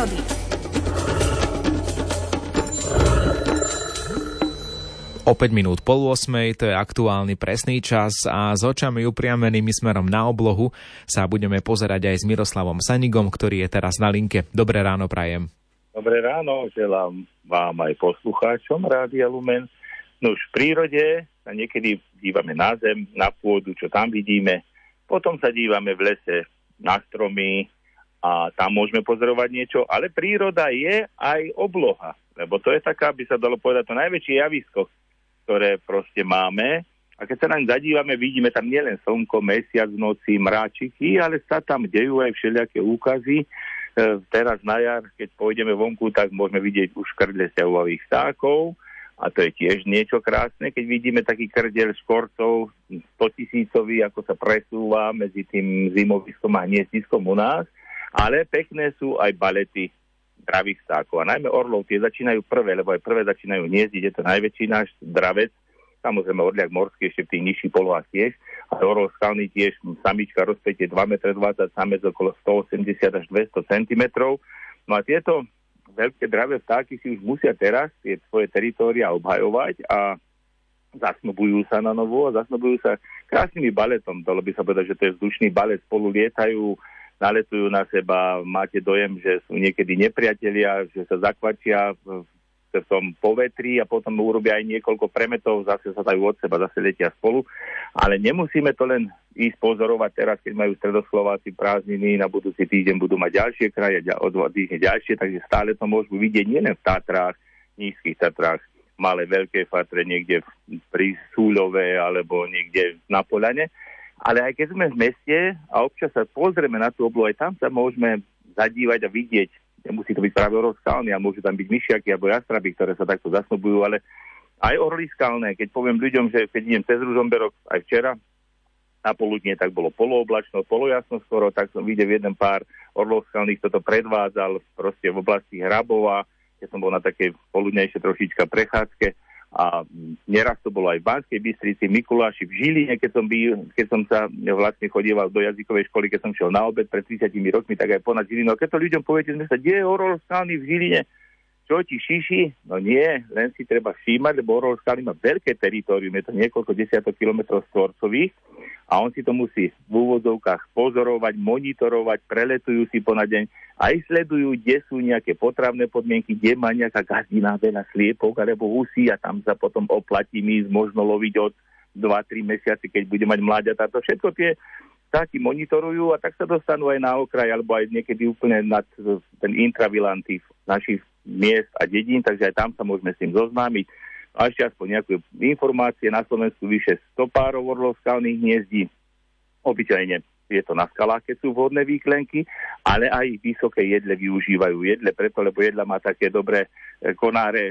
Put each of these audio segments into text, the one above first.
prírody. O 5 minút pol 8, to je aktuálny presný čas a s očami upriamenými smerom na oblohu sa budeme pozerať aj s Miroslavom Sanigom, ktorý je teraz na linke. Dobré ráno prajem. Dobré ráno, želám vám aj poslucháčom Rádia Lumen. No už v prírode sa niekedy dívame na zem, na pôdu, čo tam vidíme. Potom sa dívame v lese na stromy a tam môžeme pozorovať niečo, ale príroda je aj obloha, lebo to je taká, by sa dalo povedať, to najväčšie javisko, ktoré proste máme. A keď sa naň zadívame, vidíme tam nielen slnko, mesiac noci, mráčiky, ale sa tam dejú aj všelijaké úkazy. E, teraz na jar, keď pôjdeme vonku, tak môžeme vidieť už krdle stiavových vtákov a to je tiež niečo krásne, keď vidíme taký krdel škorcov 100 tisícový, ako sa presúva medzi tým zimoviskom a hniezdiskom u nás, ale pekné sú aj balety zdravých vtákov. A najmä orlov tie začínajú prvé, lebo aj prvé začínajú hniezdiť, je to najväčší náš dravec, samozrejme orliak morský ešte v tých nižších polohách tiež, ale orlov skalný tiež, samička rozpätie 2,20 m, samec okolo 180 až 200 cm. No a tieto veľké dravé vtáky si už musia teraz tie svoje teritória obhajovať a zasnubujú sa na novo a zasnubujú sa krásnymi baletom. Dalo by sa povedať, že to je vzdušný balet, spolu lietajú, naletujú na seba, máte dojem, že sú niekedy nepriatelia, že sa zakvačia v, v tom povetri a potom urobia aj niekoľko premetov, zase sa dajú od seba, zase letia spolu. Ale nemusíme to len ísť pozorovať teraz, keď majú stredoslováci prázdniny, na budúci týždeň budú mať ďalšie kraje, o dva týždne ďalšie, takže stále to môžu vidieť nielen v Tatrách, nízkych Tatrách, malé, veľké fatre niekde pri Súľove alebo niekde na Polane, ale aj keď sme v meste a občas sa pozrieme na tú oblohu, aj tam sa môžeme zadívať a vidieť. Nemusí to byť práve skalný, a môžu tam byť myšiaky alebo jastraby, ktoré sa takto zasnubujú, ale aj orly skalné. Keď poviem ľuďom, že keď idem cez Ružomberok aj včera, na poludne tak bolo polooblačno, polojasno skoro, tak som videl jeden pár orlov skalných, toto predvádzal proste v oblasti Hrabova, keď som bol na takej poludnejšej trošička prechádzke a neraz to bolo aj v Banskej Bystrici, Mikuláši, v Žiline, keď som, byl, keď som sa vlastne chodieval do jazykovej školy, keď som šiel na obed pred 30 rokmi, tak aj ponad Žilinu. A keď to ľuďom poviete, že sa, kde je Orol v Žiline? Čo ti šiši? No nie, len si treba všímať, lebo Orol Skalný má veľké teritorium, je to niekoľko desiatok kilometrov stvorcových a on si to musí v úvodzovkách pozorovať, monitorovať, preletujú si po deň, aj sledujú, kde sú nejaké potravné podmienky, kde má nejaká gazdina veľa sliepok alebo husí a tam sa potom oplatí ísť, možno loviť od 2-3 mesiaci, keď bude mať mláďatá. To všetko tie vtáky monitorujú a tak sa dostanú aj na okraj alebo aj niekedy úplne nad ten intravilant našich miest a dedín, takže aj tam sa môžeme s tým zoznámiť a ešte aspoň nejaké informácie. Na Slovensku vyše 100 párov orlov skalných hniezdí. Obyčajne je to na skalách, keď sú vhodné výklenky, ale aj vysoké jedle využívajú jedle, preto, lebo jedla má také dobré e, konáre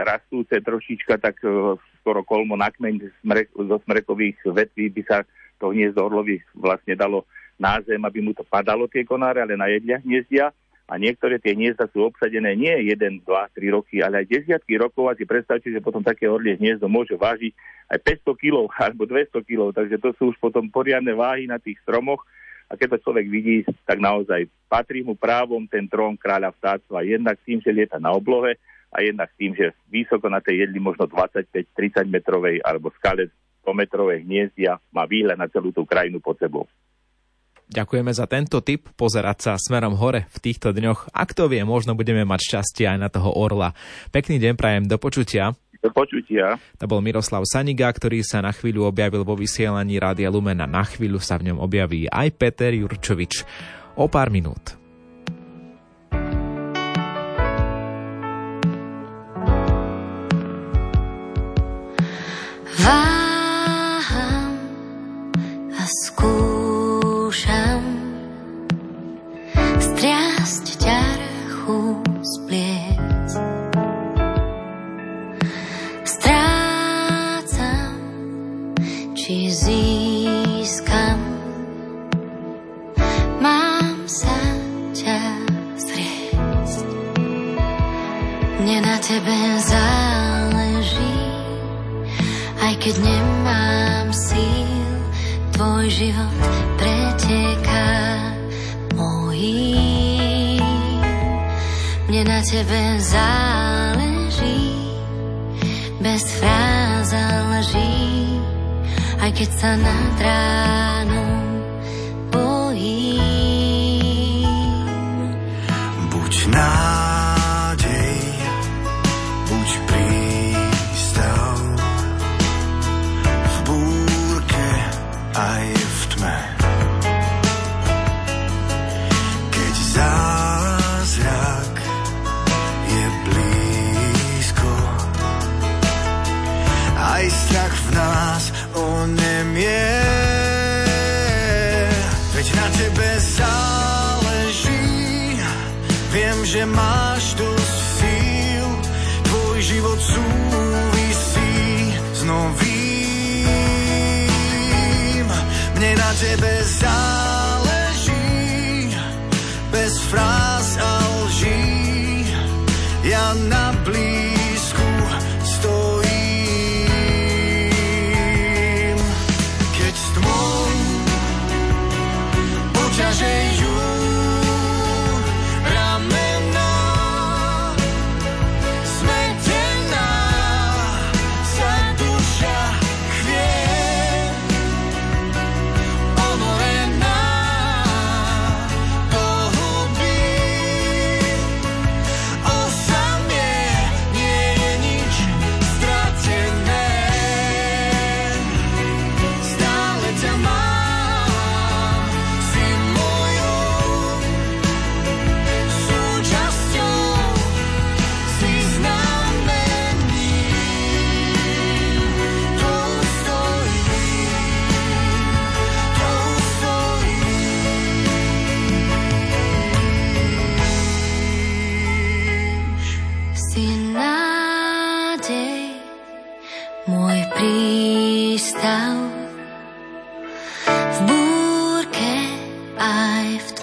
rastúce trošička, tak e, skoro kolmo na kmeň zo smrekových vetví by sa to hniezdo orlovi vlastne dalo na zem, aby mu to padalo tie konáre, ale na jedlia hniezdia a niektoré tie hniezda sú obsadené nie 1, 2, 3 roky, ale aj desiatky rokov. A si predstavte, že potom také orlie hniezdo môže vážiť aj 500 kg alebo 200 kg, takže to sú už potom poriadne váhy na tých stromoch. A keď to človek vidí, tak naozaj patrí mu právom ten trón kráľa vtáctva, jednak tým, že lieta na oblohe a jednak tým, že vysoko na tej jedli možno 25-30 metrovej alebo skale 100 metrovej hniezdia má výhľad na celú tú krajinu pod sebou. Ďakujeme za tento tip, pozerať sa smerom hore v týchto dňoch. Ak to vie, možno budeme mať šťastie aj na toho orla. Pekný deň prajem, do počutia. Do počutia. To bol Miroslav Saniga, ktorý sa na chvíľu objavil vo vysielaní Rádia Lumena. Na chvíľu sa v ňom objaví aj Peter Jurčovič. O pár minút. Váham aj keď nemám síl, tvoj život preteká mojím. Mne na tebe záleží, bez fráz a lží, aj keď sa nad aj v tme. Keď zázrak je blízko, aj strach v nás onemie. Veď na tebe záleží, viem, že máš dosť síl, tvoj život tebe záleží, bez fráz a lží, ja na blízku stojím. Keď s tmou poťaže arrived